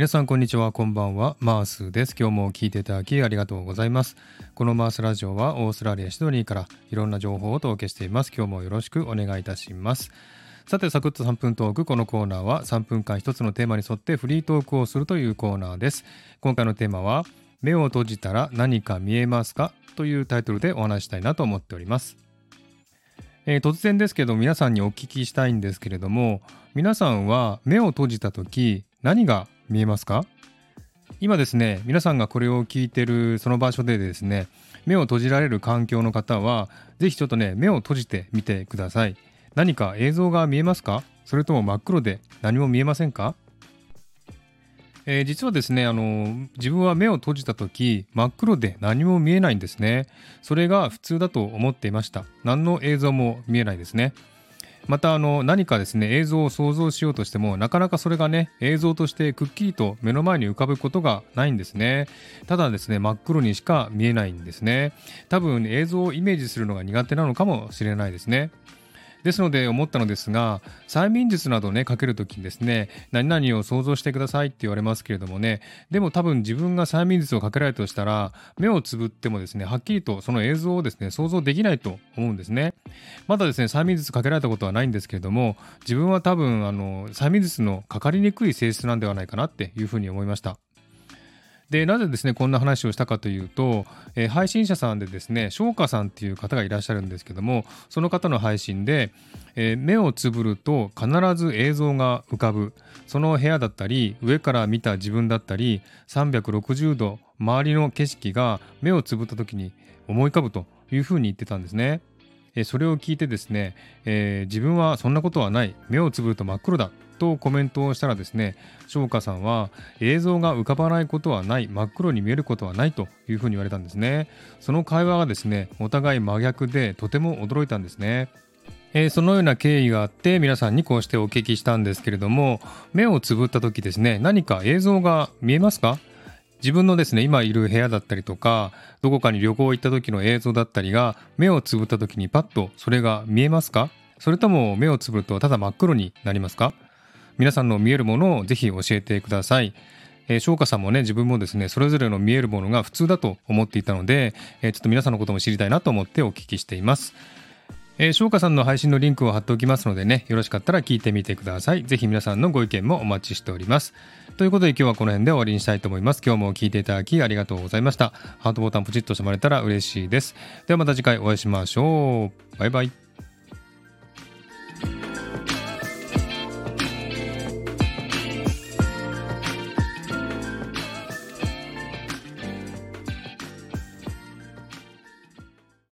皆さんこんにちはこんばんは。マースです。今日も聞いていただきありがとうございます。このマースラジオはオーストラリアシドニーからいろんな情報をお届けしています。今日もよろしくお願いいたします。さてサクッと3分トーク。このコーナーは3分間一つのテーマに沿ってフリートークをするというコーナーです。今回のテーマは目を閉じたら何か見えますか？というタイトルでお話したいなと思っております。えー、突然ですけど皆さんにお聞きしたいんですけれども皆さんは目を閉じた時何が見えますか？今ですね皆さんがこれを聞いてるその場所でですね目を閉じられる環境の方は是非ちょっとね目を閉じてみてください。何か映像が見えますか？それとも真っ黒で何も見えませんか？えー、実はですねあの自分は目を閉じた時真っ黒で何も見えないんですね。それが普通だと思っていました。何の映像も見えないですね。またあの何かですね映像を想像しようとしてもなかなかそれがね映像としてくっきりと目の前に浮かぶことがないんですね。ただですね真っ黒にしか見えないんですね。多分映像をイメージするのが苦手なのかもしれないですね。ですので思ったのですが催眠術などねかけるときにですね何々を想像してくださいって言われますけれどもねでも多分自分が催眠術をかけられたとしたら目をつぶってもですねはっきりとその映像をですね想像できないと思うんですね。まだですね催眠術かけられたことはないんですけれども自分は多分あの催眠術のかかりにくい性質なんではないかなっていうふうに思いました。でなぜですねこんな話をしたかというと、えー、配信者さんでですね翔歌さんっていう方がいらっしゃるんですけどもその方の配信で、えー、目をつぶると必ず映像が浮かぶ。その部屋だったり上から見た自分だったり360度周りの景色が目をつぶった時に思い浮かぶというふうに言ってたんですね。それを聞いてですね、え、自分はそんなことはない。目をつぶると真っ黒だ。とコメントをしたらですね翔歌さんは映像が浮かばないことはない。真っ黒に見えることはないというふうに言われたんですね。その会話がですねお互い真逆でとても驚いたんですね。えー、そのような経緯があって皆さんにこうしてお聞きしたんですけれども目をつぶった時ですね何か映像が見えますか？自分のですね今いる部屋だったりとかどこかに旅行行った時の映像だったりが目をつぶった時にパッとそれが見えますか？それとも目をつぶるとただ真っ黒になりますか？皆さんの見えるものをぜひ教えてください。えー、翔歌さんもね、自分もですね、それぞれの見えるものが普通だと思っていたので、えー、ちょっと皆さんのことも知りたいなと思ってお聞きしています。えー、翔歌さんの配信のリンクを貼っておきますのでね、よろしかったら聞いてみてください。ぜひ皆さんのご意見もお待ちしております。ということで今日はこの辺で終わりにしたいと思います。今日も聞いていただきありがとうございました。ハートボタンポチッとしてもらえたら嬉しいです。ではまた次回お会いしましょう。バイバイ。